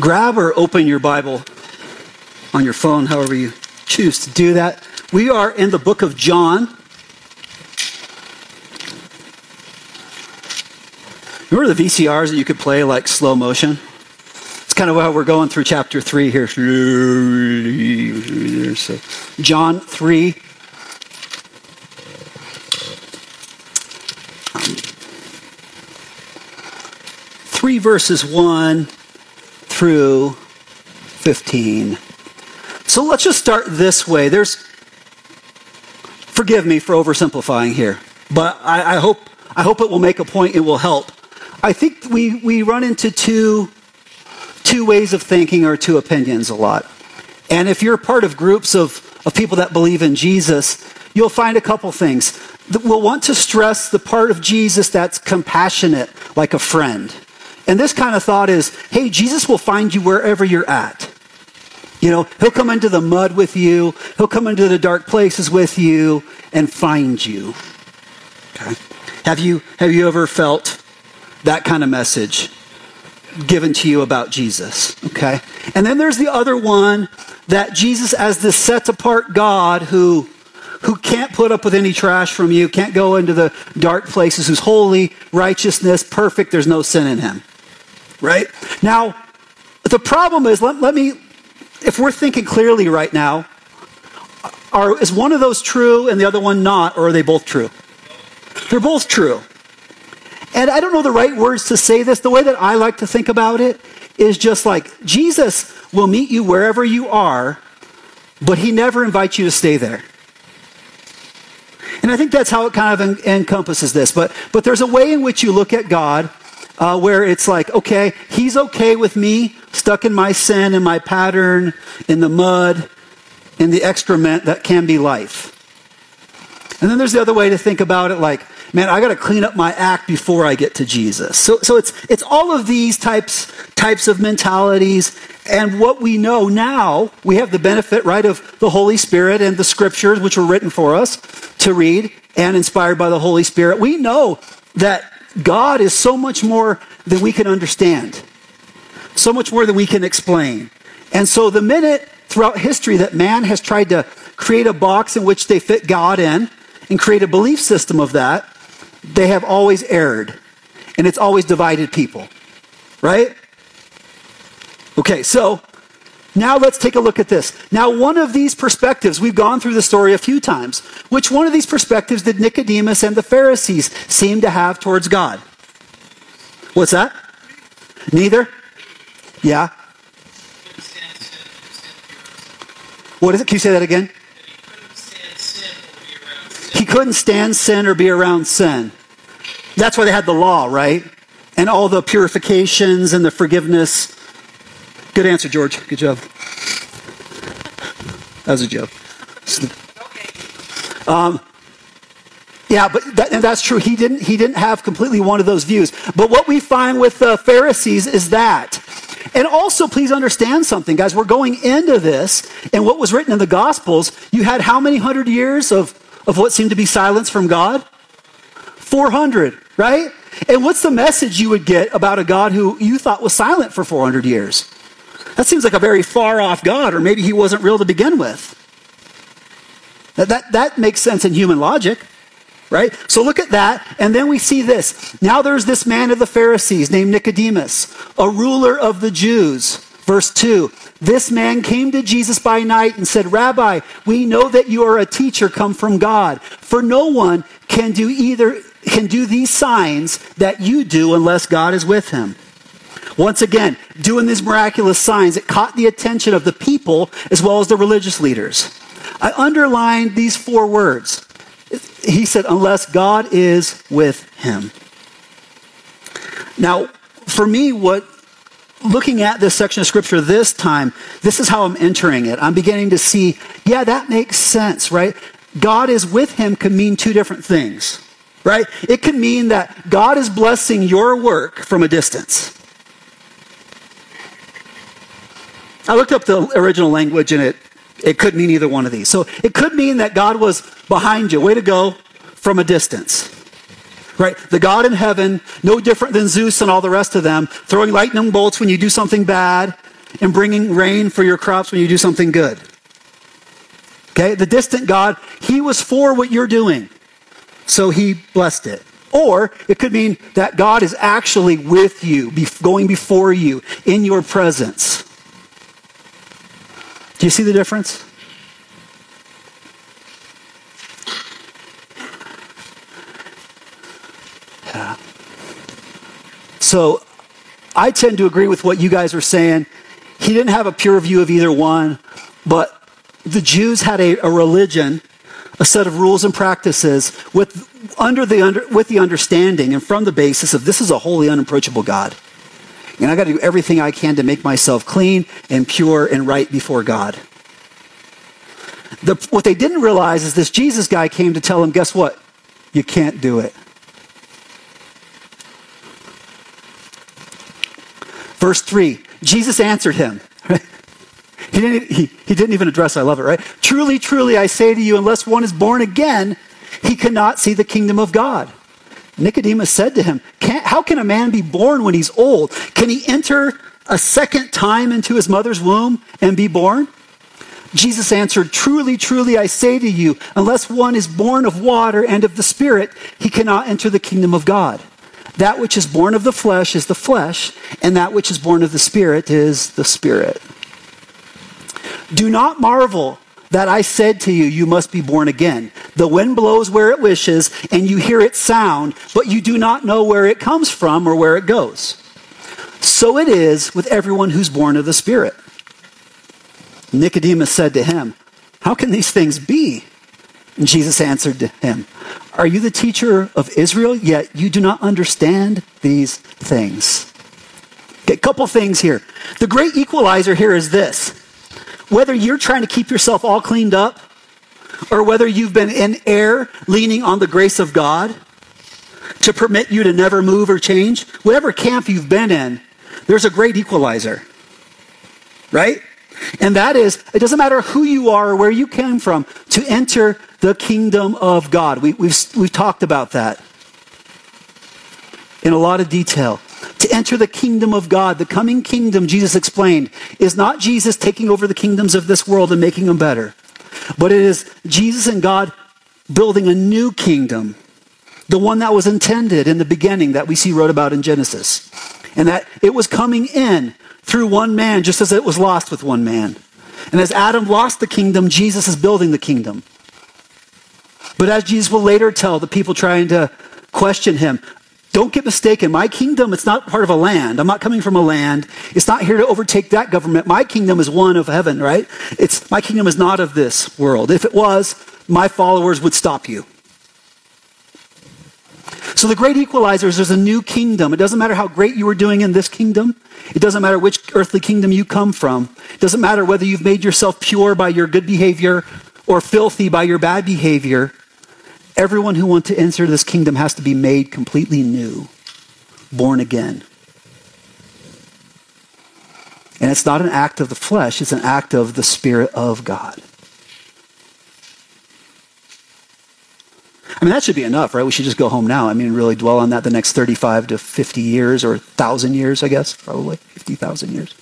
grab or open your Bible on your phone, however you choose to do that. We are in the book of John. Remember the VCRs that you could play like slow motion? It's kind of how we're going through chapter 3 here. So, John 3. Um, 3 verses 1 through 15. So let's just start this way. There's, forgive me for oversimplifying here, but I, I hope I hope it will make a point. It will help. I think we, we run into two two ways of thinking or two opinions a lot. And if you're part of groups of, of people that believe in Jesus, you'll find a couple things. We'll want to stress the part of Jesus that's compassionate, like a friend. And this kind of thought is hey, Jesus will find you wherever you're at. You know, he'll come into the mud with you, he'll come into the dark places with you and find you. Okay? Have you, have you ever felt that kind of message? given to you about Jesus. Okay? And then there's the other one that Jesus, as this set apart God who, who can't put up with any trash from you, can't go into the dark places, who's holy, righteousness, perfect, there's no sin in him. Right? Now, the problem is, let, let me, if we're thinking clearly right now, are, is one of those true and the other one not, or are they both true? They're both true. And I don't know the right words to say this. The way that I like to think about it is just like Jesus will meet you wherever you are, but he never invites you to stay there. And I think that's how it kind of en- encompasses this. But, but there's a way in which you look at God uh, where it's like, okay, he's okay with me stuck in my sin, in my pattern, in the mud, in the excrement that can be life. And then there's the other way to think about it like, man, I got to clean up my act before I get to Jesus. So, so it's, it's all of these types, types of mentalities. And what we know now, we have the benefit, right, of the Holy Spirit and the scriptures, which were written for us to read and inspired by the Holy Spirit. We know that God is so much more than we can understand, so much more than we can explain. And so the minute throughout history that man has tried to create a box in which they fit God in and create a belief system of that, they have always erred. And it's always divided people. Right? Okay, so now let's take a look at this. Now, one of these perspectives, we've gone through the story a few times. Which one of these perspectives did Nicodemus and the Pharisees seem to have towards God? What's that? Neither? Yeah? What is it? Can you say that again? He couldn't stand sin or be around sin. That's why they had the law, right? And all the purifications and the forgiveness. Good answer, George. Good job. That was a joke. Um, yeah, but that, and that's true. He didn't. He didn't have completely one of those views. But what we find with the Pharisees is that, and also please understand something, guys. We're going into this, and what was written in the Gospels. You had how many hundred years of of what seemed to be silence from God? 400, right? And what's the message you would get about a God who you thought was silent for 400 years? That seems like a very far off God, or maybe he wasn't real to begin with. That, that, that makes sense in human logic, right? So look at that, and then we see this. Now there's this man of the Pharisees named Nicodemus, a ruler of the Jews. Verse 2 This man came to Jesus by night and said, Rabbi, we know that you are a teacher come from God, for no one can do either can do these signs that you do unless God is with him. Once again, doing these miraculous signs, it caught the attention of the people as well as the religious leaders. I underlined these four words. He said, unless God is with him. Now, for me, what looking at this section of scripture this time, this is how I'm entering it. I'm beginning to see, yeah, that makes sense, right? God is with him could mean two different things, right? It could mean that God is blessing your work from a distance. I looked up the original language and it, it could mean either one of these. So it could mean that God was behind you, way to go, from a distance. Right? The God in heaven, no different than Zeus and all the rest of them, throwing lightning bolts when you do something bad, and bringing rain for your crops when you do something good. Okay, the distant God, he was for what you're doing, so he blessed it. Or it could mean that God is actually with you, going before you, in your presence. Do you see the difference? Yeah. So I tend to agree with what you guys are saying. He didn't have a pure view of either one, but the Jews had a, a religion, a set of rules and practices with, under the, under, with the understanding and from the basis of this is a holy, unapproachable God. And I got to do everything I can to make myself clean and pure and right before God. The, what they didn't realize is this Jesus guy came to tell them, guess what? You can't do it. Verse 3 Jesus answered him. He didn't, he, he didn't even address, I love it, right? Truly, truly, I say to you, unless one is born again, he cannot see the kingdom of God. Nicodemus said to him, How can a man be born when he's old? Can he enter a second time into his mother's womb and be born? Jesus answered, Truly, truly, I say to you, unless one is born of water and of the Spirit, he cannot enter the kingdom of God. That which is born of the flesh is the flesh, and that which is born of the Spirit is the Spirit. Do not marvel that I said to you, You must be born again. The wind blows where it wishes, and you hear its sound, but you do not know where it comes from or where it goes. So it is with everyone who's born of the Spirit. Nicodemus said to him, How can these things be? And Jesus answered to him, Are you the teacher of Israel, yet you do not understand these things? Okay, a couple things here. The great equalizer here is this whether you're trying to keep yourself all cleaned up, or whether you've been in air leaning on the grace of God to permit you to never move or change, whatever camp you've been in, there's a great equalizer. Right? And that is, it doesn't matter who you are or where you came from, to enter the kingdom of God. We, we've, we've talked about that in a lot of detail. To enter the kingdom of God, the coming kingdom, Jesus explained, is not Jesus taking over the kingdoms of this world and making them better, but it is Jesus and God building a new kingdom, the one that was intended in the beginning that we see wrote about in Genesis. And that it was coming in through one man, just as it was lost with one man. And as Adam lost the kingdom, Jesus is building the kingdom. But as Jesus will later tell the people trying to question him, don't get mistaken. My kingdom, it's not part of a land. I'm not coming from a land. It's not here to overtake that government. My kingdom is one of heaven, right? It's, my kingdom is not of this world. If it was, my followers would stop you. So the great equalizer is there's a new kingdom. It doesn't matter how great you are doing in this kingdom. It doesn't matter which earthly kingdom you come from. It doesn't matter whether you've made yourself pure by your good behavior or filthy by your bad behavior. Everyone who wants to enter this kingdom has to be made completely new, born again. And it's not an act of the flesh, it's an act of the Spirit of God. I mean, that should be enough, right? We should just go home now. I mean, really dwell on that the next 35 to 50 years or 1,000 years, I guess, probably 50,000 years.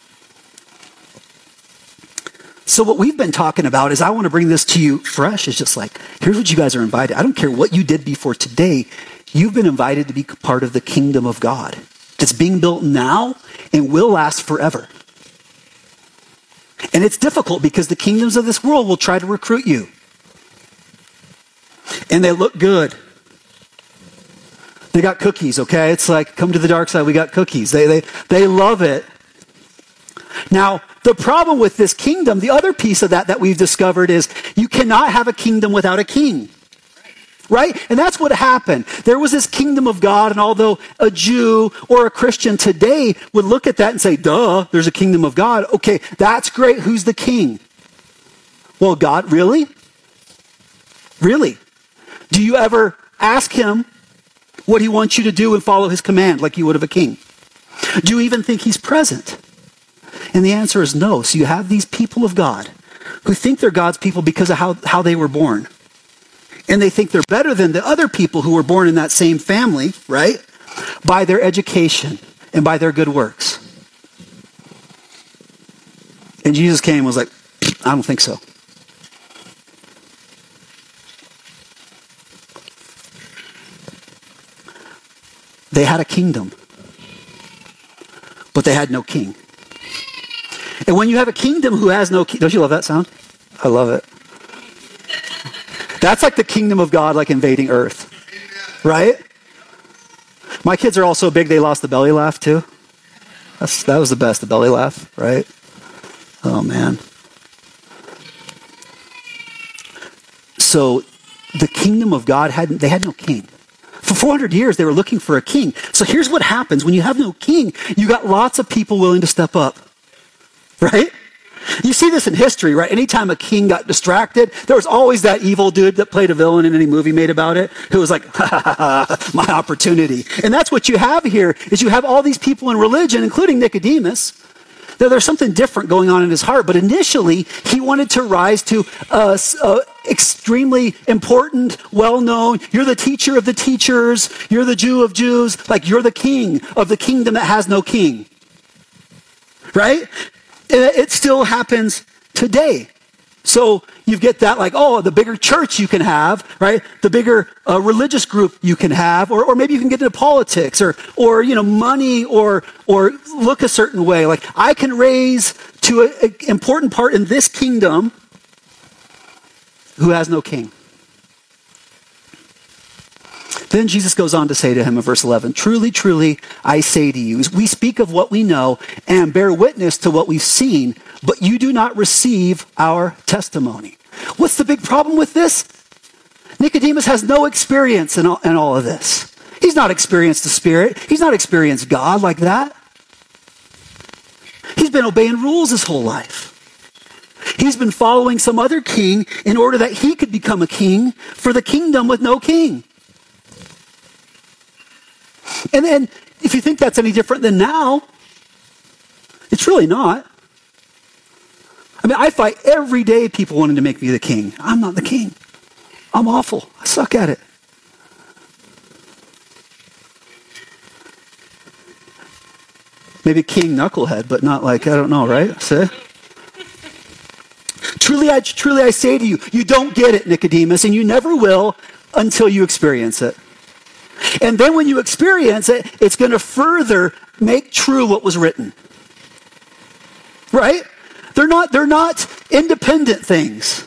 So, what we've been talking about is I want to bring this to you fresh. It's just like, here's what you guys are invited. I don't care what you did before today, you've been invited to be part of the kingdom of God that's being built now and will last forever. And it's difficult because the kingdoms of this world will try to recruit you and they look good. They got cookies, okay? It's like, come to the dark side, we got cookies. They, they, they love it. Now, the problem with this kingdom, the other piece of that that we've discovered is you cannot have a kingdom without a king. Right? And that's what happened. There was this kingdom of God, and although a Jew or a Christian today would look at that and say, duh, there's a kingdom of God. Okay, that's great. Who's the king? Well, God, really? Really? Do you ever ask him what he wants you to do and follow his command like you would of a king? Do you even think he's present? And the answer is no. So you have these people of God who think they're God's people because of how, how they were born. And they think they're better than the other people who were born in that same family, right? By their education and by their good works. And Jesus came and was like, I don't think so. They had a kingdom, but they had no king. And when you have a kingdom who has no king, don't you love that sound? I love it. That's like the kingdom of God, like invading earth. Right? My kids are all so big they lost the belly laugh too. That's, that was the best, the belly laugh, right? Oh man. So the kingdom of God hadn't, they had no king. For 400 years they were looking for a king. So here's what happens when you have no king, you got lots of people willing to step up. Right? You see this in history, right? Anytime a king got distracted, there was always that evil dude that played a villain in any movie made about it who was like, ha, ha, ha, my opportunity. And that's what you have here is you have all these people in religion, including Nicodemus, that there's something different going on in his heart. But initially, he wanted to rise to a, a extremely important, well-known, you're the teacher of the teachers, you're the Jew of Jews, like you're the king of the kingdom that has no king. Right? It still happens today. So you get that like, oh, the bigger church you can have, right? The bigger uh, religious group you can have, or, or maybe you can get into politics or, or, you know, money or, or look a certain way. Like I can raise to an important part in this kingdom who has no king. Then Jesus goes on to say to him in verse 11, Truly, truly, I say to you, we speak of what we know and bear witness to what we've seen, but you do not receive our testimony. What's the big problem with this? Nicodemus has no experience in all, in all of this. He's not experienced the Spirit. He's not experienced God like that. He's been obeying rules his whole life. He's been following some other king in order that he could become a king for the kingdom with no king. And then, if you think that's any different than now, it's really not. I mean, I fight every day people wanting to make me the king. I'm not the king. I'm awful. I suck at it. Maybe king knucklehead, but not like, I don't know, right? See? Truly I, truly I say to you, you don't get it, Nicodemus, and you never will until you experience it. And then when you experience it, it's going to further make true what was written. Right? They're not, they're not independent things.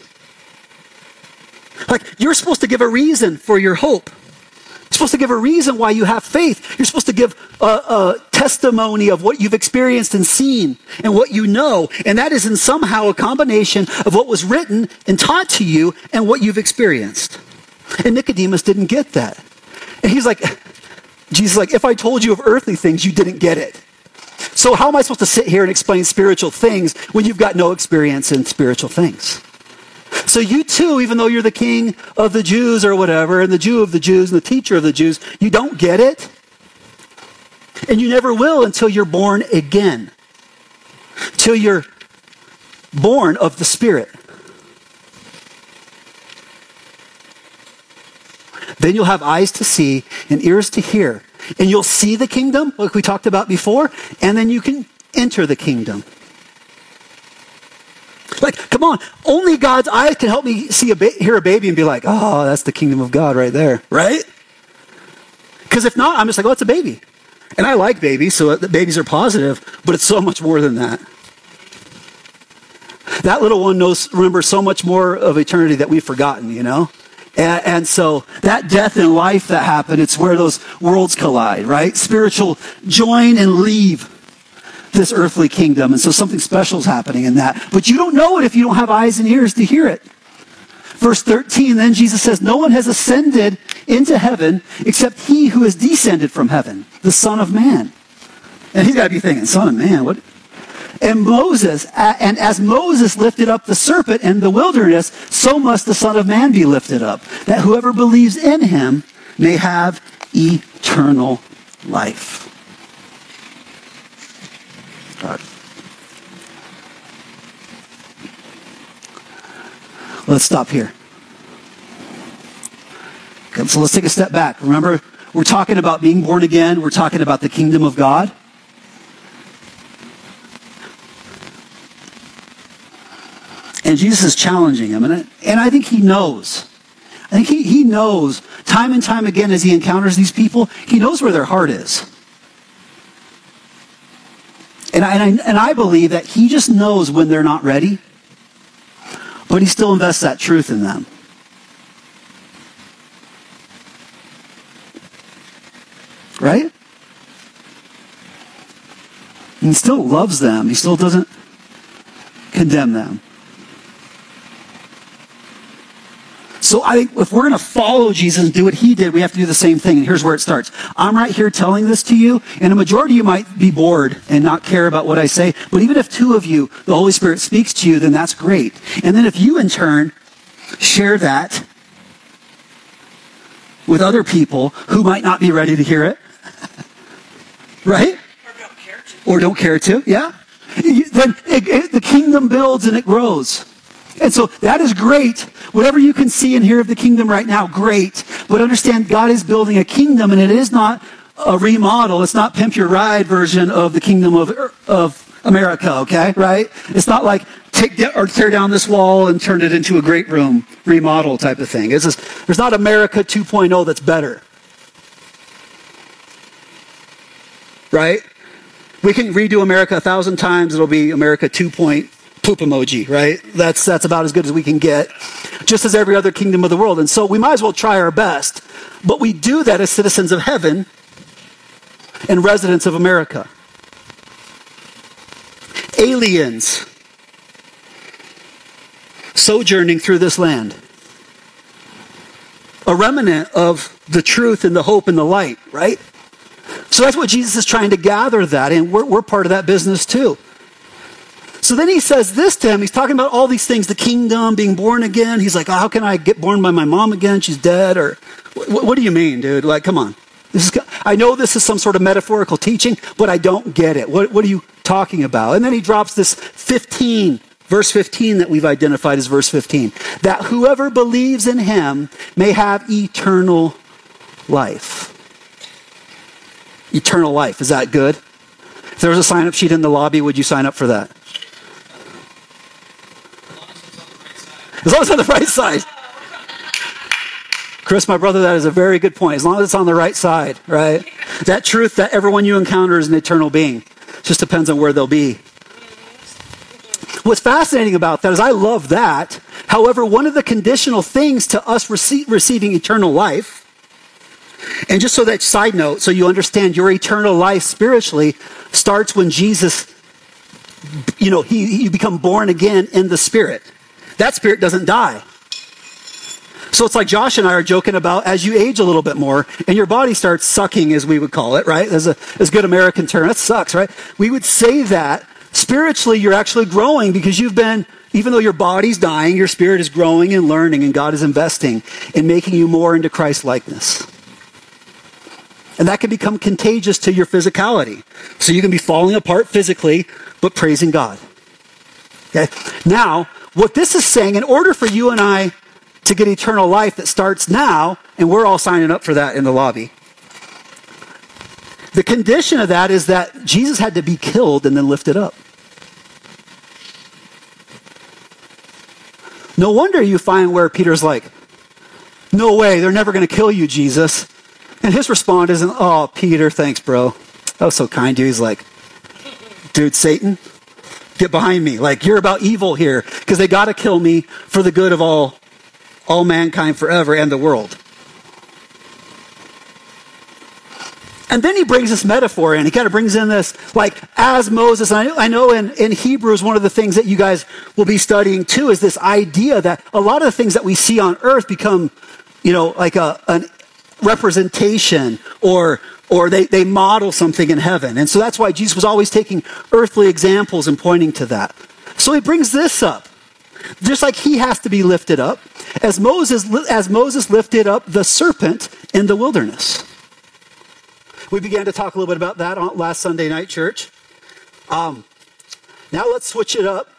Like, you're supposed to give a reason for your hope. You're supposed to give a reason why you have faith. You're supposed to give a, a, testimony of what you've experienced and seen and what you know. And that is in somehow a combination of what was written and taught to you and what you've experienced. And Nicodemus didn't get that. And he's like, Jesus like, if I told you of earthly things, you didn't get it. So how am I supposed to sit here and explain spiritual things when you've got no experience in spiritual things? So you too, even though you're the king of the Jews or whatever, and the Jew of the Jews and the teacher of the Jews, you don't get it. And you never will until you're born again. Till you're born of the Spirit. Then you'll have eyes to see and ears to hear. And you'll see the kingdom, like we talked about before, and then you can enter the kingdom. Like, come on, only God's eyes can help me see a ba- hear a baby and be like, oh, that's the kingdom of God right there, right? Because if not, I'm just like, oh, it's a baby. And I like babies, so babies are positive, but it's so much more than that. That little one knows, remembers so much more of eternity that we've forgotten, you know? And, and, so that death and life that happened, it's where those worlds collide, right? Spiritual join and leave this earthly kingdom. And so something special is happening in that. But you don't know it if you don't have eyes and ears to hear it. Verse 13, then Jesus says, No one has ascended into heaven except he who has descended from heaven, the Son of Man. And he's got to be thinking, Son of Man, what? And Moses, and as Moses lifted up the serpent in the wilderness, so must the Son of Man be lifted up, that whoever believes in him may have eternal life. God. Let's stop here. Okay, so let's take a step back. Remember, we're talking about being born again. We're talking about the kingdom of God. And Jesus is challenging him. And I, and I think he knows. I think he, he knows time and time again as he encounters these people, he knows where their heart is. And I, and I, and I believe that he just knows when they're not ready, but he still invests that truth in them. Right? And he still loves them. He still doesn't condemn them. So I think if we're going to follow Jesus and do what he did, we have to do the same thing. And here's where it starts. I'm right here telling this to you, and a majority of you might be bored and not care about what I say. But even if two of you, the Holy Spirit speaks to you, then that's great. And then if you in turn share that with other people who might not be ready to hear it, right? Or don't care to. Or don't care to, yeah. Then it, it, the kingdom builds and it grows. And so that is great. Whatever you can see and hear of the kingdom right now, great. But understand God is building a kingdom and it is not a remodel. It's not pimp your ride version of the kingdom of, of America, okay? Right? It's not like take or tear down this wall and turn it into a great room remodel type of thing. It's just, there's not America 2.0 that's better. Right? We can redo America a thousand times. It'll be America 2.0 poop emoji, right? That's, that's about as good as we can get, just as every other kingdom of the world. And so we might as well try our best. But we do that as citizens of heaven and residents of America. Aliens sojourning through this land. A remnant of the truth and the hope and the light, right? So that's what Jesus is trying to gather that, and we're, we're part of that business too. So then he says this to him. He's talking about all these things the kingdom, being born again. He's like, oh, How can I get born by my mom again? She's dead. Or what, do you mean, dude? Like, come on. Is, I know this is some sort of metaphorical teaching, but I don't get it. What, what are you talking about? And then he drops this 15, verse 15 that we've identified as verse 15 that whoever believes in him may have eternal life. Eternal life. Is that good? If there was a sign up sheet in the lobby, would you sign up for that? As long as it's on the right side. Chris, my brother, that is a very good point. As long as it's on the right side, right? That truth that everyone you encounter is an eternal being. It just depends on where they'll be. What's fascinating about that is I love that. However, one of the conditional things to us rece- receiving eternal life, and just so that side note, so you understand your eternal life spiritually starts when Jesus, you know, he, you become born again in the Spirit. That spirit doesn't die. So it's like Josh and I are joking about as you age a little bit more and your body starts sucking, as we would call it, right? As a as good American term. That sucks, right? We would say that spiritually you're actually growing because you've been, even though your body's dying, your spirit is growing and learning, and God is investing in making you more into Christ likeness. And that can become contagious to your physicality. So you can be falling apart physically, but praising God. Okay? Now, what this is saying, in order for you and I to get eternal life that starts now, and we're all signing up for that in the lobby, the condition of that is that Jesus had to be killed and then lifted up. No wonder you find where Peter's like, No way, they're never going to kill you, Jesus. And his response isn't, Oh, Peter, thanks, bro. That was so kind to you. He's like, Dude, Satan, get behind me. Like, you're about evil here because they got to kill me for the good of all, all mankind forever and the world. And then he brings this metaphor in. He kind of brings in this, like, as Moses. I, I know in, in Hebrews, one of the things that you guys will be studying too is this idea that a lot of the things that we see on earth become, you know, like a, an representation or or they, they model something in heaven. And so that's why Jesus was always taking earthly examples and pointing to that. So he brings this up. Just like he has to be lifted up, as Moses, as Moses lifted up the serpent in the wilderness. We began to talk a little bit about that on last Sunday night, church. Um, now let's switch it up.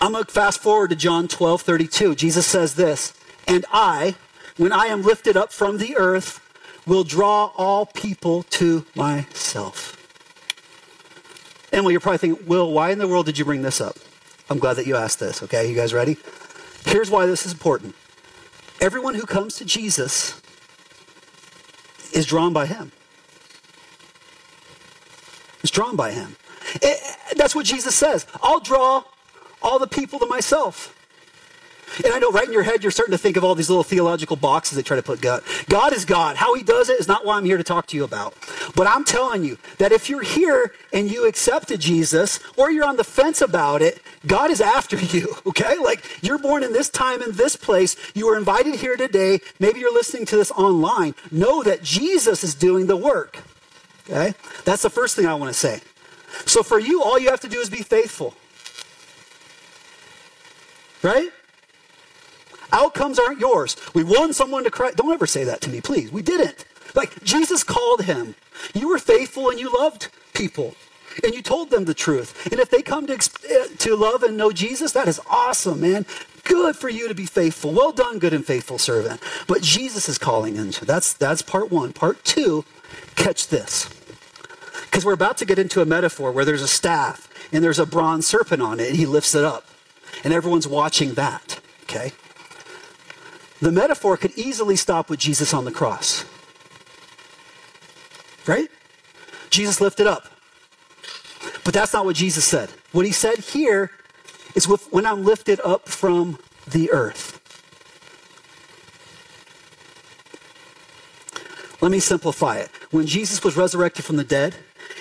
I'm going to fast forward to John 12 32. Jesus says this, And I, when I am lifted up from the earth, will draw all people to myself. Emily, you're probably thinking, Will, why in the world did you bring this up? I'm glad that you asked this. Okay, you guys ready? Here's why this is important. Everyone who comes to Jesus is drawn by him. Is drawn by him. It, that's what Jesus says. I'll draw all the people to myself. And I know right in your head, you're starting to think of all these little theological boxes they try to put God. God is God. How he does it is not what I'm here to talk to you about. But I'm telling you that if you're here and you accepted Jesus or you're on the fence about it, God is after you, okay? Like you're born in this time in this place. You were invited here today. Maybe you're listening to this online. Know that Jesus is doing the work, okay? That's the first thing I want to say. So for you, all you have to do is be faithful. Right? Outcomes aren't yours. We won someone to Christ. Don't ever say that to me, please. We didn't. Like Jesus called him. You were faithful and you loved people. And you told them the truth. And if they come to, eh, to love and know Jesus, that is awesome, man. Good for you to be faithful. Well done, good and faithful servant. But Jesus is calling into that's that's part one. Part two, catch this. Because we're about to get into a metaphor where there's a staff and there's a bronze serpent on it, and he lifts it up. And everyone's watching that. Okay? The metaphor could easily stop with Jesus on the cross. Right? Jesus lifted up. But that's not what Jesus said. What he said here is with, when I'm lifted up from the earth. Let me simplify it. When Jesus was resurrected from the dead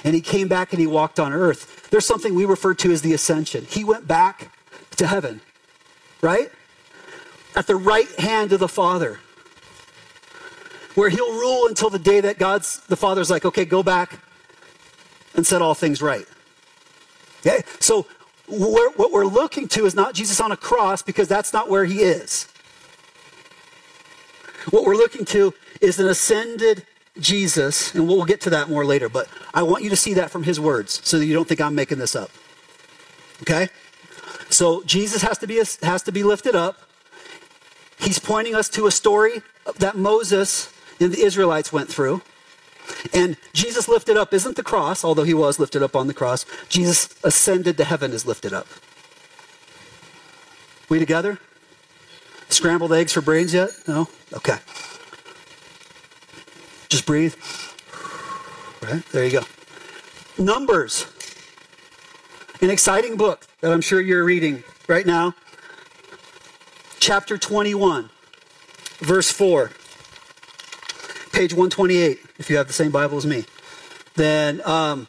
and he came back and he walked on earth, there's something we refer to as the ascension. He went back to heaven, right? At the right hand of the Father, where he'll rule until the day that God's, the Father's like, okay, go back and set all things right. Okay? So we're, what we're looking to is not Jesus on a cross because that's not where he is. What we're looking to is an ascended Jesus, and we'll get to that more later, but I want you to see that from his words so that you don't think I'm making this up. Okay? So Jesus has to be, has to be lifted up. He's pointing us to a story that Moses and the Israelites went through. And Jesus lifted up isn't the cross, although he was lifted up on the cross. Jesus ascended to heaven is lifted up. We together? Scrambled eggs for brains yet? No? Okay. Just breathe. Right? There you go. Numbers. An exciting book that I'm sure you're reading right now chapter 21, verse 4, page 128, if you have the same Bible as me, then um,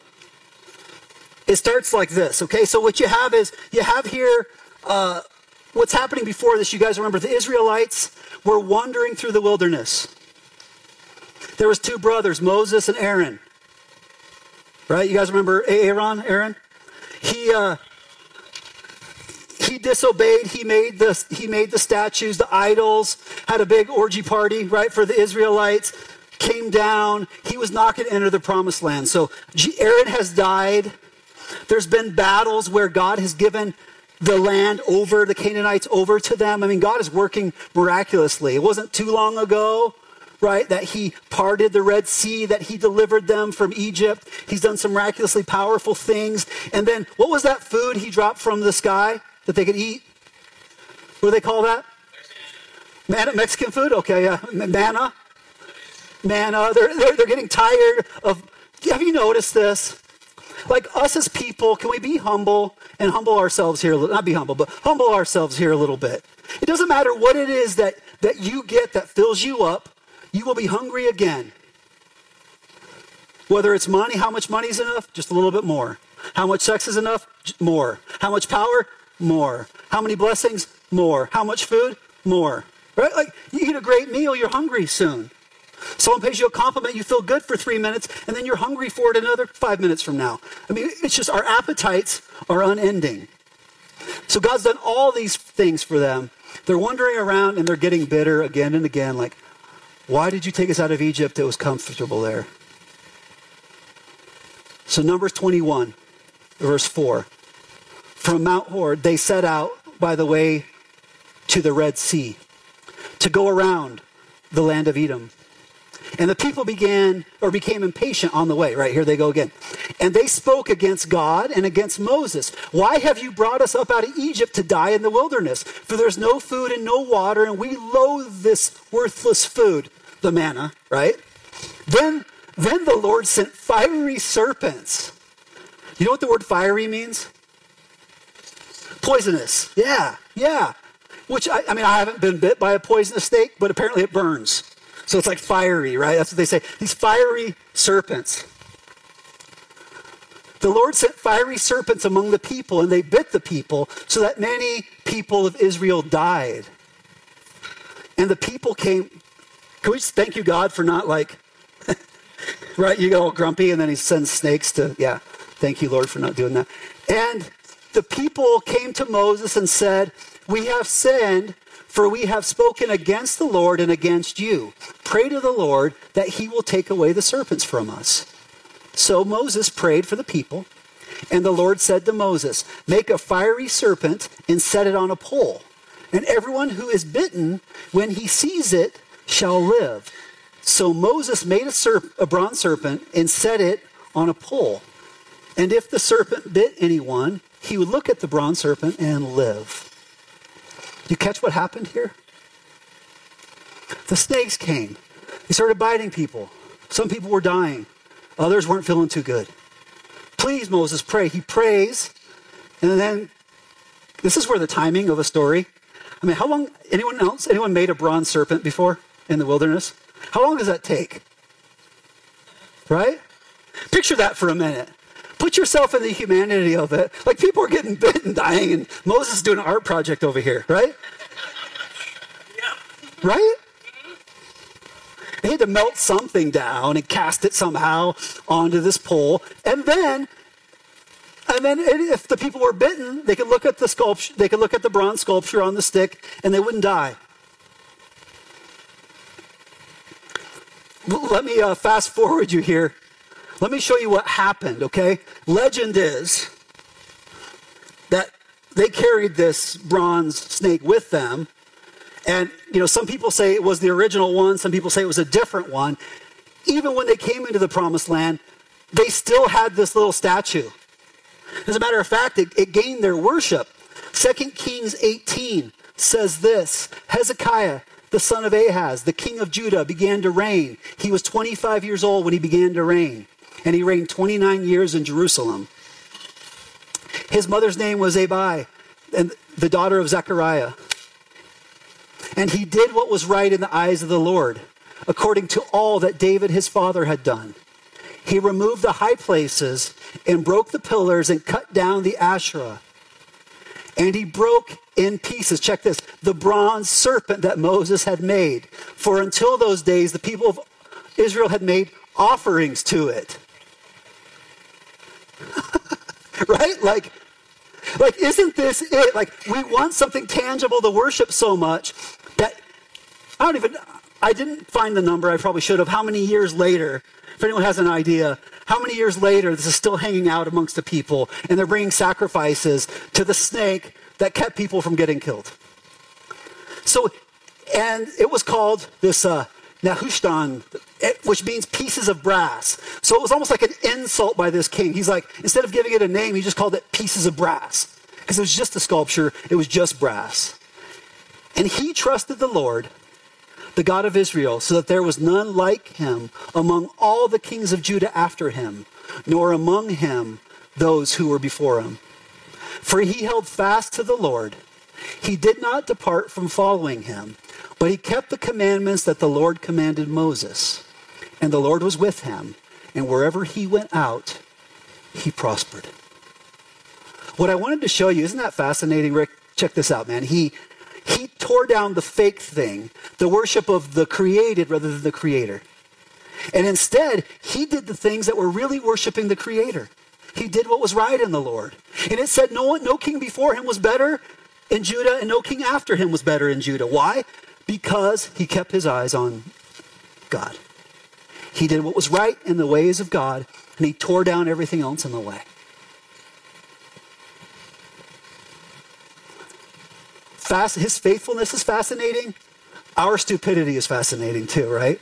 it starts like this, okay? So what you have is, you have here uh, what's happening before this. You guys remember the Israelites were wandering through the wilderness. There was two brothers, Moses and Aaron. Right? You guys remember Aaron? Aaron? He, uh, he disobeyed. He made the he made the statues, the idols, had a big orgy party, right, for the Israelites. Came down. He was not going to enter the promised land. So Aaron has died. There's been battles where God has given the land over, the Canaanites over to them. I mean, God is working miraculously. It wasn't too long ago, right, that He parted the Red Sea, that He delivered them from Egypt. He's done some miraculously powerful things. And then, what was that food He dropped from the sky? That they could eat? What do they call that? Manna, Mexican food? Okay, yeah. Manna. Manna. They're, they're, they're getting tired of. Have you noticed this? Like us as people, can we be humble and humble ourselves here? Not be humble, but humble ourselves here a little bit. It doesn't matter what it is that, that you get that fills you up, you will be hungry again. Whether it's money, how much money is enough? Just a little bit more. How much sex is enough? More. How much power? More. How many blessings? More. How much food? More. Right? Like you eat a great meal, you're hungry soon. Someone pays you a compliment, you feel good for three minutes, and then you're hungry for it another five minutes from now. I mean, it's just our appetites are unending. So God's done all these things for them. They're wandering around and they're getting bitter again and again, like, why did you take us out of Egypt? It was comfortable there. So, Numbers 21, verse 4 from Mount Hor, they set out by the way to the Red Sea to go around the land of Edom. And the people began or became impatient on the way. Right, here they go again. And they spoke against God and against Moses. Why have you brought us up out of Egypt to die in the wilderness? For there's no food and no water, and we loathe this worthless food, the manna, right? Then, then the Lord sent fiery serpents. You know what the word fiery means? Poisonous. Yeah, yeah. Which, I, I mean, I haven't been bit by a poisonous snake, but apparently it burns. So it's like fiery, right? That's what they say. These fiery serpents. The Lord sent fiery serpents among the people, and they bit the people, so that many people of Israel died. And the people came. Can we just thank you, God, for not like, right? You get all grumpy, and then He sends snakes to, yeah. Thank you, Lord, for not doing that. And the people came to Moses and said, We have sinned for we have spoken against the Lord and against you. Pray to the Lord that he will take away the serpents from us. So Moses prayed for the people, and the Lord said to Moses, Make a fiery serpent and set it on a pole, and everyone who is bitten, when he sees it, shall live. So Moses made a, serp- a bronze serpent and set it on a pole. And if the serpent bit anyone, he would look at the bronze serpent and live. You catch what happened here? The snakes came. They started biting people. Some people were dying. Others weren't feeling too good. Please, Moses, pray. He prays. And then, this is where the timing of a story. I mean, how long, anyone else, anyone made a bronze serpent before in the wilderness? How long does that take? Right? Picture that for a minute. Put yourself in the humanity of it. Like people are getting bit and dying, and Moses is doing an art project over here, right? Yeah. Right? They had to melt something down and cast it somehow onto this pole. And then, and then if the people were bitten, they could look at the sculpture, they could look at the bronze sculpture on the stick, and they wouldn't die. Let me uh, fast forward you here let me show you what happened, okay? Legend is that they carried this bronze snake with them. And, you know, some people say it was the original one, some people say it was a different one. Even when they came into the promised land, they still had this little statue. As a matter of fact, it, it gained their worship. 2 Kings 18 says this Hezekiah, the son of Ahaz, the king of Judah, began to reign. He was 25 years old when he began to reign and he reigned 29 years in Jerusalem. His mother's name was Abi, and the daughter of Zechariah. And he did what was right in the eyes of the Lord, according to all that David his father had done. He removed the high places and broke the pillars and cut down the Asherah. And he broke in pieces, check this, the bronze serpent that Moses had made. For until those days, the people of Israel had made offerings to it. right? Like, like, isn't this it? Like, we want something tangible to worship so much that I don't even, I didn't find the number, I probably should have. How many years later, if anyone has an idea, how many years later this is still hanging out amongst the people and they're bringing sacrifices to the snake that kept people from getting killed? So, and it was called this uh, Nehushtan, which means pieces of brass. So it was almost like an insult by this king. He's like, instead of giving it a name, he just called it pieces of brass. Because it was just a sculpture, it was just brass. And he trusted the Lord, the God of Israel, so that there was none like him among all the kings of Judah after him, nor among him those who were before him. For he held fast to the Lord. He did not depart from following him but he kept the commandments that the Lord commanded Moses. And the Lord was with him. And wherever he went out, he prospered. What I wanted to show you, isn't that fascinating, Rick? Check this out, man. He, he tore down the fake thing, the worship of the created rather than the creator. And instead, he did the things that were really worshiping the creator. He did what was right in the Lord. And it said no, one, no king before him was better in Judah, and no king after him was better in Judah. Why? Because he kept his eyes on God. He did what was right in the ways of God, and he tore down everything else in the way. Fast, his faithfulness is fascinating. Our stupidity is fascinating too, right?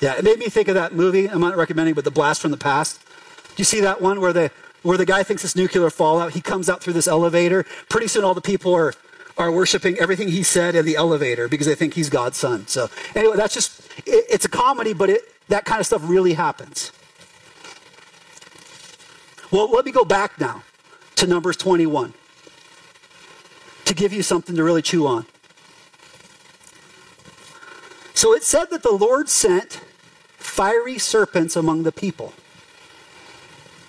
Yeah, it made me think of that movie. I'm not recommending, but The Blast from the Past. Do you see that one where the where the guy thinks it's nuclear fallout? He comes out through this elevator. Pretty soon, all the people are are worshiping everything he said in the elevator because they think he's God's son. So anyway, that's just it, it's a comedy, but it, that kind of stuff really happens. Well, let me go back now to Numbers 21 to give you something to really chew on. So it said that the Lord sent fiery serpents among the people.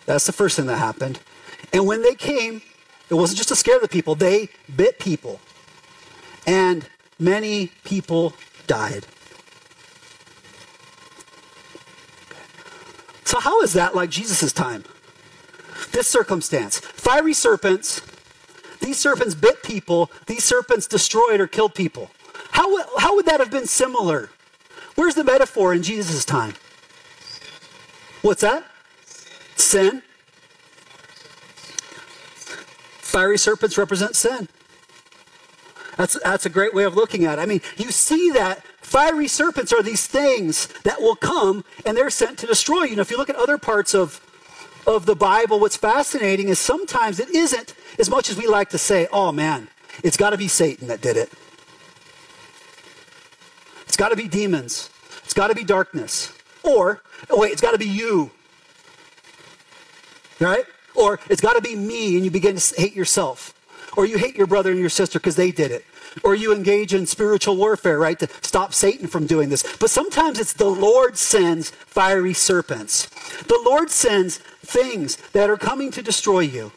That's the first thing that happened. And when they came, it wasn't just to scare the people, they bit people. And many people died. So, how is that like Jesus' time? This circumstance fiery serpents, these serpents bit people, these serpents destroyed or killed people. How, how would that have been similar? Where's the metaphor in Jesus' time? What's that? Sin. Fiery serpents represent sin. That's, that's a great way of looking at it. I mean, you see that fiery serpents are these things that will come and they're sent to destroy you. And if you look at other parts of, of the Bible, what's fascinating is sometimes it isn't as much as we like to say, oh man, it's got to be Satan that did it. It's got to be demons. It's got to be darkness. Or, oh wait, it's got to be you. Right? Or it's got to be me, and you begin to hate yourself. Or you hate your brother and your sister because they did it. Or you engage in spiritual warfare, right, to stop Satan from doing this. But sometimes it's the Lord sends fiery serpents. The Lord sends things that are coming to destroy you,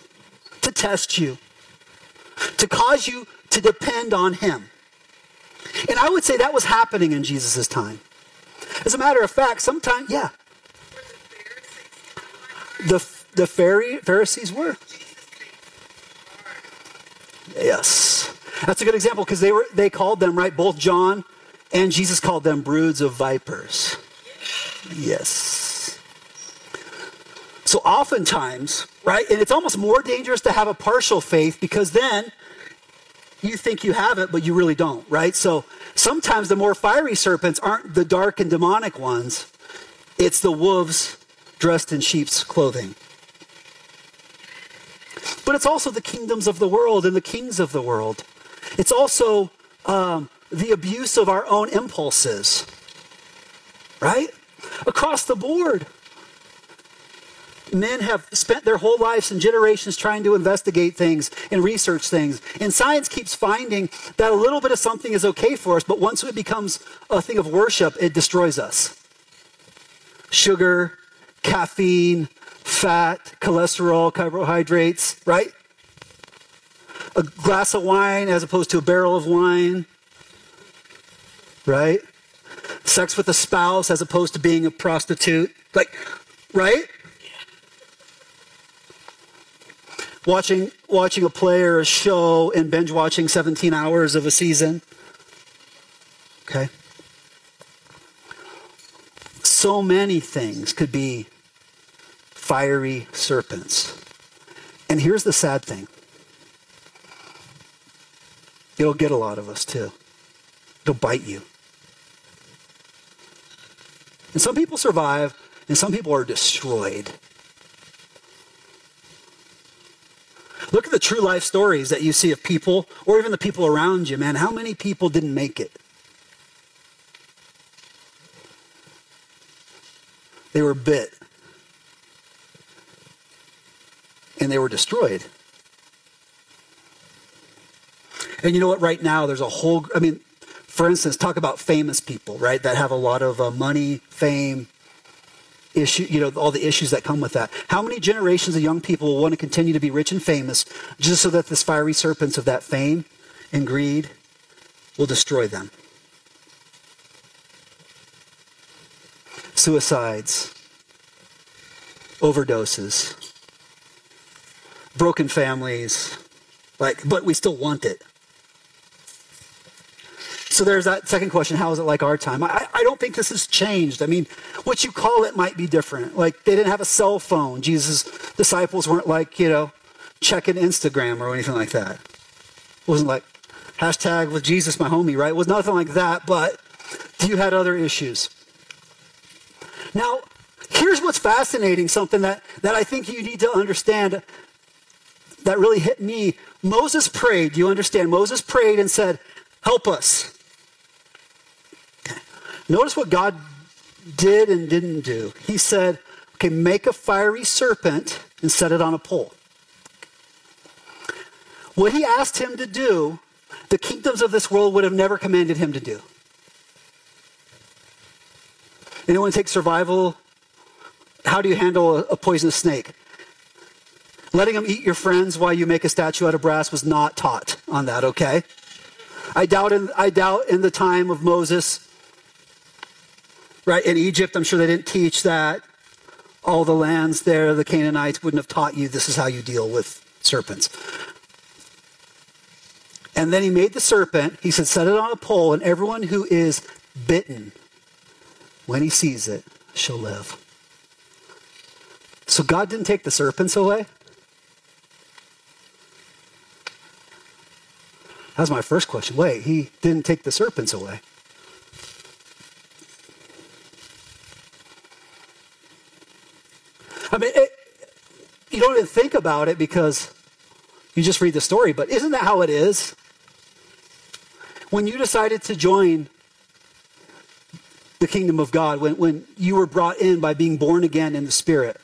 to test you, to cause you to depend on Him. And I would say that was happening in Jesus' time. As a matter of fact, sometimes, yeah. The, the Pharisees were. Yes. That's a good example because they were they called them, right? Both John and Jesus called them broods of vipers. Yes. So oftentimes, right, and it's almost more dangerous to have a partial faith because then you think you have it, but you really don't, right? So sometimes the more fiery serpents aren't the dark and demonic ones, it's the wolves dressed in sheep's clothing. But it's also the kingdoms of the world and the kings of the world. It's also um, the abuse of our own impulses, right? Across the board men have spent their whole lives and generations trying to investigate things and research things. And science keeps finding that a little bit of something is okay for us, but once it becomes a thing of worship, it destroys us. Sugar, caffeine, fat, cholesterol, carbohydrates, right? A glass of wine as opposed to a barrel of wine, right? Sex with a spouse as opposed to being a prostitute. Like, right? watching, watching a play or a show and binge watching 17 hours of a season. Okay? So many things could be fiery serpents. And here's the sad thing it'll get a lot of us too, it'll bite you. And some people survive, and some people are destroyed. Look at the true life stories that you see of people, or even the people around you, man. How many people didn't make it? They were bit. And they were destroyed. And you know what? Right now, there's a whole, I mean, for instance, talk about famous people, right, that have a lot of uh, money, fame, issue, you know, all the issues that come with that. How many generations of young people will want to continue to be rich and famous just so that this fiery serpents of that fame and greed will destroy them? Suicides, overdoses, broken families, like, but we still want it. So there's that second question how is it like our time? I, I don't think this has changed. I mean, what you call it might be different. Like, they didn't have a cell phone. Jesus' disciples weren't like, you know, checking Instagram or anything like that. It wasn't like hashtag with Jesus, my homie, right? It was nothing like that, but you had other issues. Now, here's what's fascinating something that, that I think you need to understand that really hit me. Moses prayed, do you understand? Moses prayed and said, Help us. Notice what God did and didn't do. He said, Okay, make a fiery serpent and set it on a pole. What he asked him to do, the kingdoms of this world would have never commanded him to do. Anyone take survival? How do you handle a, a poisonous snake? Letting them eat your friends while you make a statue out of brass was not taught on that, okay? I doubt in, I doubt in the time of Moses, right, in Egypt, I'm sure they didn't teach that. All the lands there, the Canaanites wouldn't have taught you this is how you deal with serpents. And then he made the serpent. He said, set it on a pole, and everyone who is bitten, when he sees it, shall live. So God didn't take the serpents away. That was my first question. Wait, he didn't take the serpents away. I mean, it, you don't even think about it because you just read the story, but isn't that how it is? When you decided to join the kingdom of God, when, when you were brought in by being born again in the Spirit,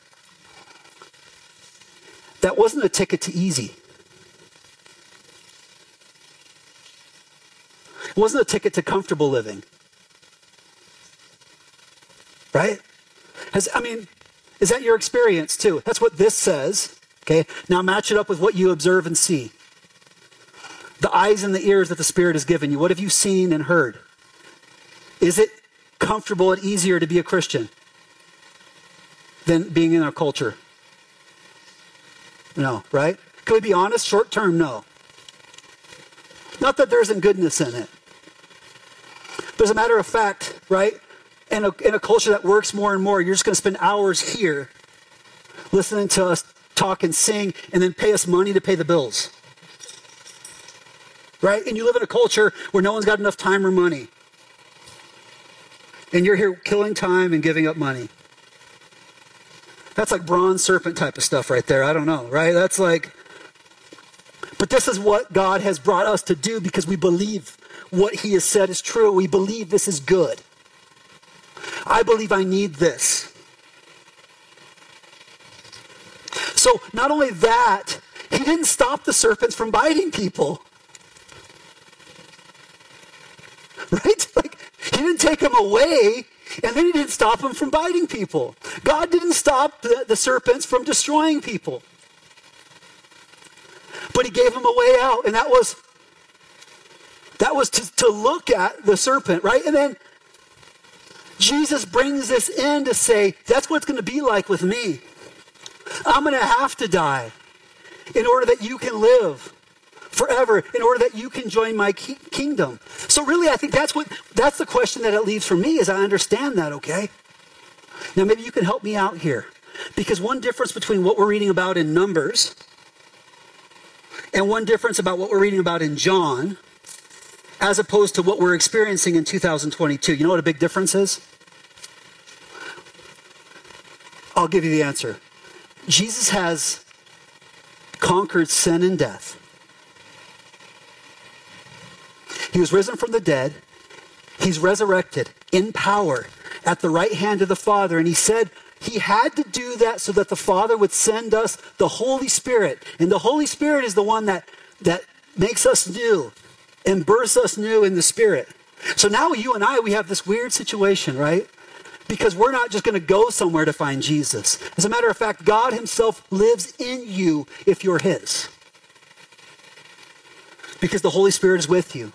that wasn't a ticket to easy. It wasn't a ticket to comfortable living. Right? Has, I mean, is that your experience too? That's what this says. Okay, now match it up with what you observe and see. The eyes and the ears that the Spirit has given you. What have you seen and heard? Is it comfortable and easier to be a Christian than being in our culture? No, right? Can we be honest? Short term, no. Not that there isn't goodness in it. But as a matter of fact, right? In a, in a culture that works more and more, you're just going to spend hours here listening to us talk and sing and then pay us money to pay the bills. Right? And you live in a culture where no one's got enough time or money. And you're here killing time and giving up money. That's like bronze serpent type of stuff right there. I don't know, right? That's like, but this is what God has brought us to do because we believe what He has said is true. We believe this is good. I believe I need this. So, not only that, He didn't stop the serpents from biting people. Right? Like, He didn't take them away and then he didn't stop them from biting people. God didn't stop the, the serpents from destroying people. But he gave him a way out, and that was that was to, to look at the serpent, right? And then Jesus brings this in to say, that's what it's going to be like with me. I'm going to have to die in order that you can live forever in order that you can join my ki- kingdom. So really, I think that's what that's the question that it leaves for me. Is I understand that, okay? Now maybe you can help me out here, because one difference between what we're reading about in Numbers and one difference about what we're reading about in John, as opposed to what we're experiencing in 2022. You know what a big difference is? I'll give you the answer. Jesus has conquered sin and death. He was risen from the dead. He's resurrected in power at the right hand of the Father. And he said he had to do that so that the Father would send us the Holy Spirit. And the Holy Spirit is the one that, that makes us new and births us new in the Spirit. So now you and I, we have this weird situation, right? Because we're not just going to go somewhere to find Jesus. As a matter of fact, God Himself lives in you if you're His. Because the Holy Spirit is with you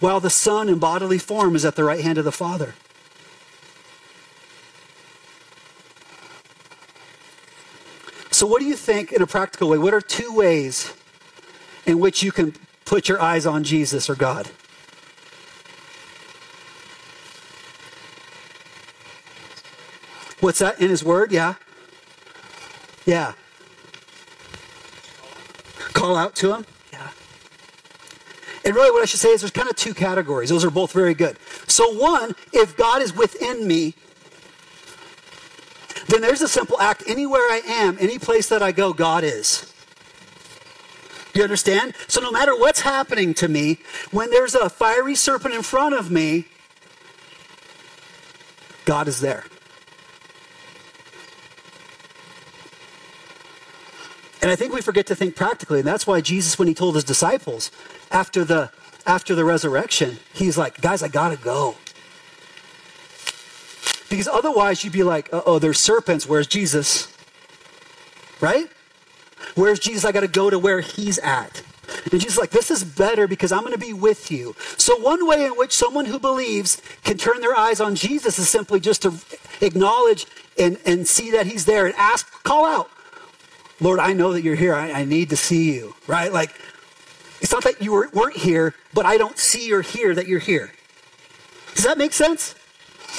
while the Son in bodily form is at the right hand of the Father. So, what do you think in a practical way? What are two ways in which you can put your eyes on Jesus or God? What's that in His Word? Yeah. Yeah. Call out to Him? Yeah. And really, what I should say is there's kind of two categories. Those are both very good. So, one, if God is within me, then there's a simple act. Anywhere I am, any place that I go, God is. You understand? So no matter what's happening to me, when there's a fiery serpent in front of me, God is there. And I think we forget to think practically, and that's why Jesus, when he told his disciples after the after the resurrection, he's like, guys, I gotta go. Because otherwise you'd be like, oh, there's serpents, where's Jesus? Right? Where's Jesus? I gotta go to where he's at. And Jesus like, this is better because I'm going to be with you. So, one way in which someone who believes can turn their eyes on Jesus is simply just to acknowledge and, and see that he's there and ask, call out, Lord, I know that you're here. I, I need to see you, right? Like, it's not that you were, weren't here, but I don't see or hear that you're here. Does that make sense?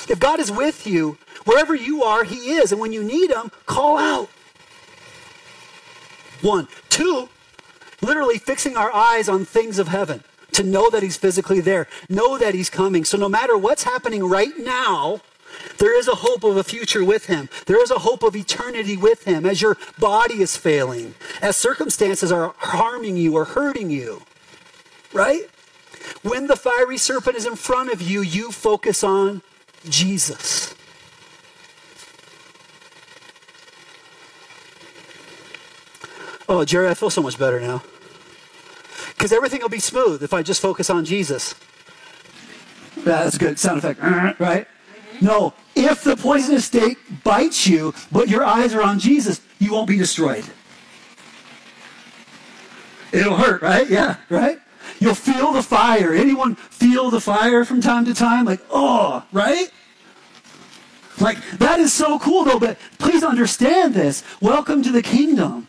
If God is with you, wherever you are, He is. And when you need Him, call out. One. Two, literally fixing our eyes on things of heaven to know that He's physically there, know that He's coming. So no matter what's happening right now, there is a hope of a future with him. There is a hope of eternity with him as your body is failing, as circumstances are harming you or hurting you. Right? When the fiery serpent is in front of you, you focus on Jesus. Oh, Jerry, I feel so much better now. Because everything will be smooth if I just focus on Jesus. Yeah, that's a good sound effect, right? No, if the poisonous snake bites you, but your eyes are on Jesus, you won't be destroyed. It'll hurt, right? Yeah, right? You'll feel the fire. Anyone feel the fire from time to time? Like, oh, right? Like, that is so cool, though, but please understand this. Welcome to the kingdom.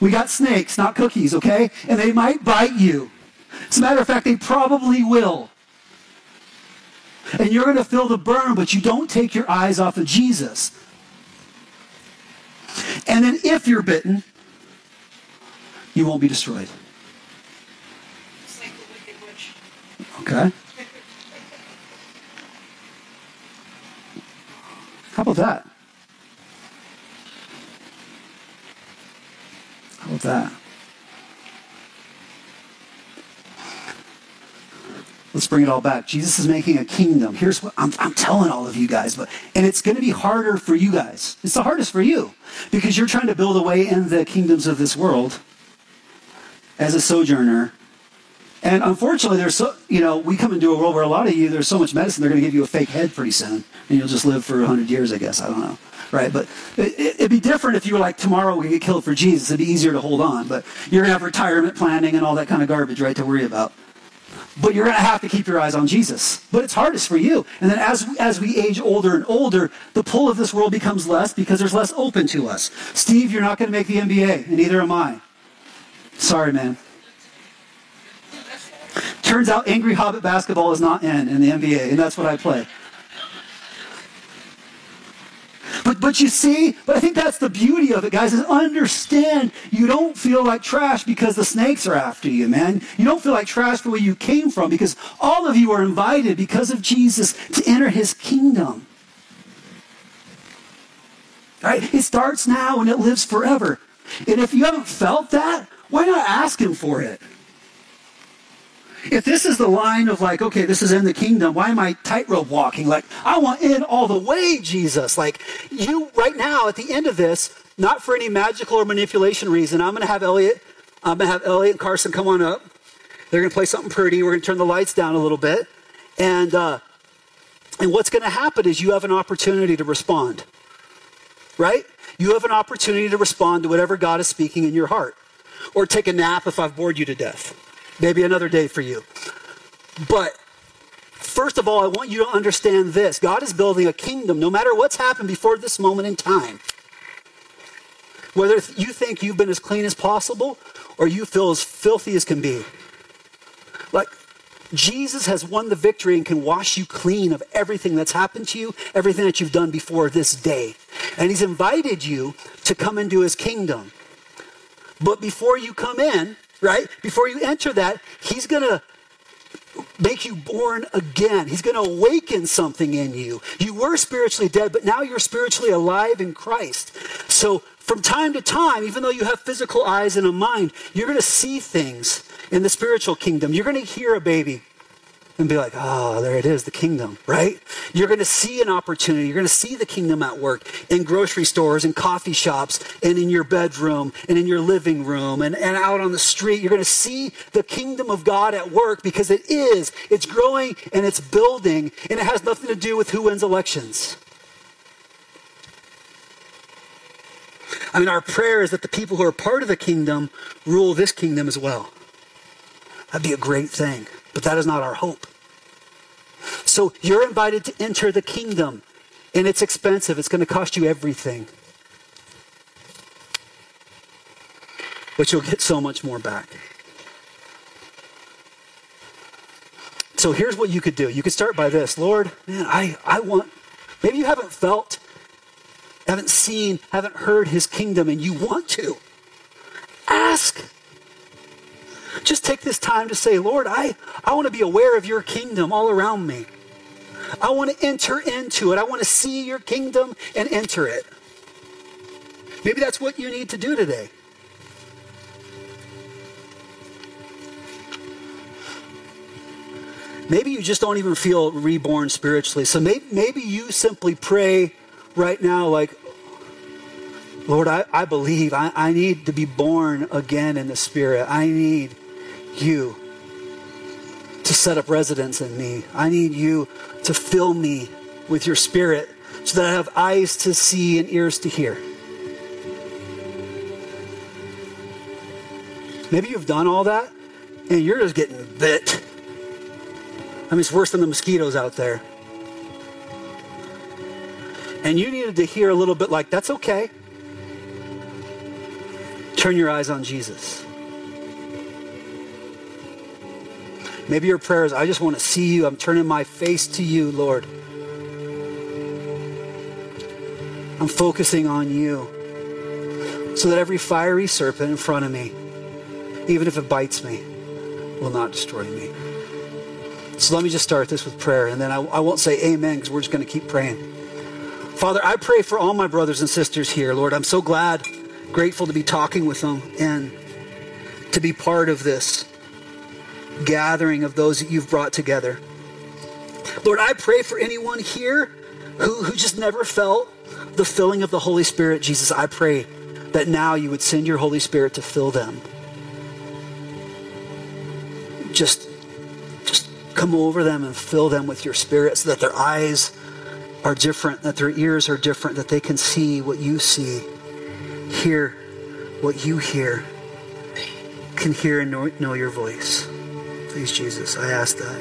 We got snakes, not cookies, okay? And they might bite you. As a matter of fact, they probably will and you're going to feel the burn, but you don't take your eyes off of Jesus. And then if you're bitten, you won't be destroyed. Okay. How about that? How about that? Let's bring it all back. Jesus is making a kingdom. Here's what I'm, I'm telling all of you guys, but and it's going to be harder for you guys. It's the hardest for you because you're trying to build a way in the kingdoms of this world as a sojourner. And unfortunately, there's so you know we come into a world where a lot of you there's so much medicine they're going to give you a fake head pretty soon, and you'll just live for hundred years, I guess. I don't know, right? But it, would be different if you were like tomorrow we get killed for Jesus. It'd be easier to hold on, but you're gonna have retirement planning and all that kind of garbage, right, to worry about but you're going to have to keep your eyes on Jesus. But it's hardest for you. And then as, as we age older and older, the pull of this world becomes less because there's less open to us. Steve, you're not going to make the NBA, and neither am I. Sorry, man. Turns out Angry Hobbit basketball is not in in the NBA, and that's what I play. But, but you see, but I think that's the beauty of it, guys, is understand you don't feel like trash because the snakes are after you, man. You don't feel like trash for where you came from because all of you are invited because of Jesus to enter his kingdom. Right? It starts now and it lives forever. And if you haven't felt that, why not ask him for it? If this is the line of like, okay, this is in the kingdom, why am I tightrope walking? Like, I want in all the way, Jesus. Like, you right now at the end of this, not for any magical or manipulation reason, I'm going to have Elliot, I'm going to have Elliot and Carson come on up. They're going to play something pretty. We're going to turn the lights down a little bit. And, uh, and what's going to happen is you have an opportunity to respond. Right? You have an opportunity to respond to whatever God is speaking in your heart. Or take a nap if I've bored you to death. Maybe another day for you. But first of all, I want you to understand this God is building a kingdom no matter what's happened before this moment in time. Whether you think you've been as clean as possible or you feel as filthy as can be. Like, Jesus has won the victory and can wash you clean of everything that's happened to you, everything that you've done before this day. And he's invited you to come into his kingdom. But before you come in, right? Before you enter that, he's going to make you born again. He's going to awaken something in you. You were spiritually dead, but now you're spiritually alive in Christ. So from time to time, even though you have physical eyes and a mind, you're going to see things in the spiritual kingdom. You're going to hear a baby and be like, oh, there it is, the kingdom, right? You're going to see an opportunity. You're going to see the kingdom at work in grocery stores and coffee shops and in your bedroom and in your living room and, and out on the street. You're going to see the kingdom of God at work because it is. It's growing and it's building, and it has nothing to do with who wins elections. I mean, our prayer is that the people who are part of the kingdom rule this kingdom as well. That'd be a great thing, but that is not our hope. So you're invited to enter the kingdom, and it's expensive. It's going to cost you everything. But you'll get so much more back. So here's what you could do. You could start by this Lord, man, I, I want, maybe you haven't felt, haven't seen, haven't heard his kingdom, and you want to. Ask. Just take this time to say, Lord, I, I want to be aware of your kingdom all around me. I want to enter into it. I want to see your kingdom and enter it. Maybe that's what you need to do today. Maybe you just don't even feel reborn spiritually. So maybe, maybe you simply pray right now, like, Lord, I, I believe I, I need to be born again in the Spirit. I need you to set up residence in me. I need you to fill me with your spirit so that I have eyes to see and ears to hear. Maybe you've done all that and you're just getting bit. I mean, it's worse than the mosquitoes out there. And you needed to hear a little bit like, that's okay. Turn your eyes on Jesus. Maybe your prayer is, I just want to see you. I'm turning my face to you, Lord. I'm focusing on you so that every fiery serpent in front of me, even if it bites me, will not destroy me. So let me just start this with prayer, and then I, I won't say amen because we're just going to keep praying. Father, I pray for all my brothers and sisters here, Lord. I'm so glad, grateful to be talking with them and to be part of this gathering of those that you've brought together. Lord, I pray for anyone here who, who just never felt the filling of the Holy Spirit. Jesus, I pray that now you would send your Holy Spirit to fill them. Just, just come over them and fill them with your Spirit so that their eyes are different, that their ears are different, that they can see what you see, hear what you hear, can hear and know, know your voice. Please, Jesus, I ask that.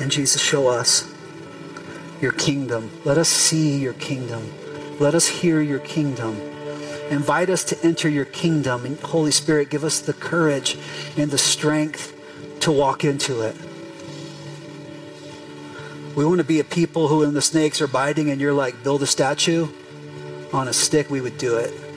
And Jesus, show us your kingdom. Let us see your kingdom. Let us hear your kingdom. Invite us to enter your kingdom. And Holy Spirit, give us the courage and the strength to walk into it. We want to be a people who, when the snakes are biting and you're like, build a statue on a stick, we would do it.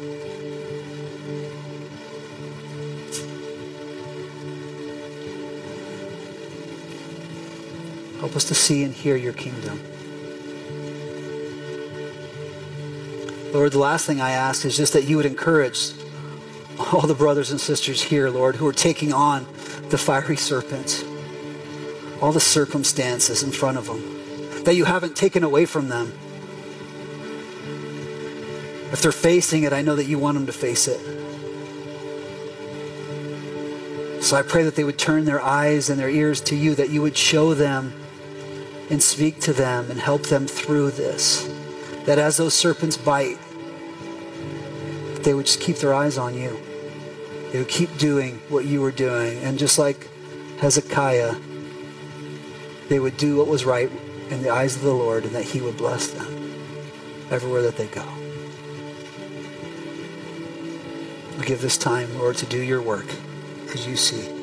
Help us to see and hear your kingdom. Lord, the last thing I ask is just that you would encourage all the brothers and sisters here, Lord, who are taking on the fiery serpents, all the circumstances in front of them that you haven't taken away from them. If they're facing it, I know that you want them to face it. So I pray that they would turn their eyes and their ears to you, that you would show them and speak to them and help them through this. That as those serpents bite, they would just keep their eyes on you. They would keep doing what you were doing. And just like Hezekiah, they would do what was right in the eyes of the Lord and that he would bless them everywhere that they go. We give this time, Lord, to do your work as you see.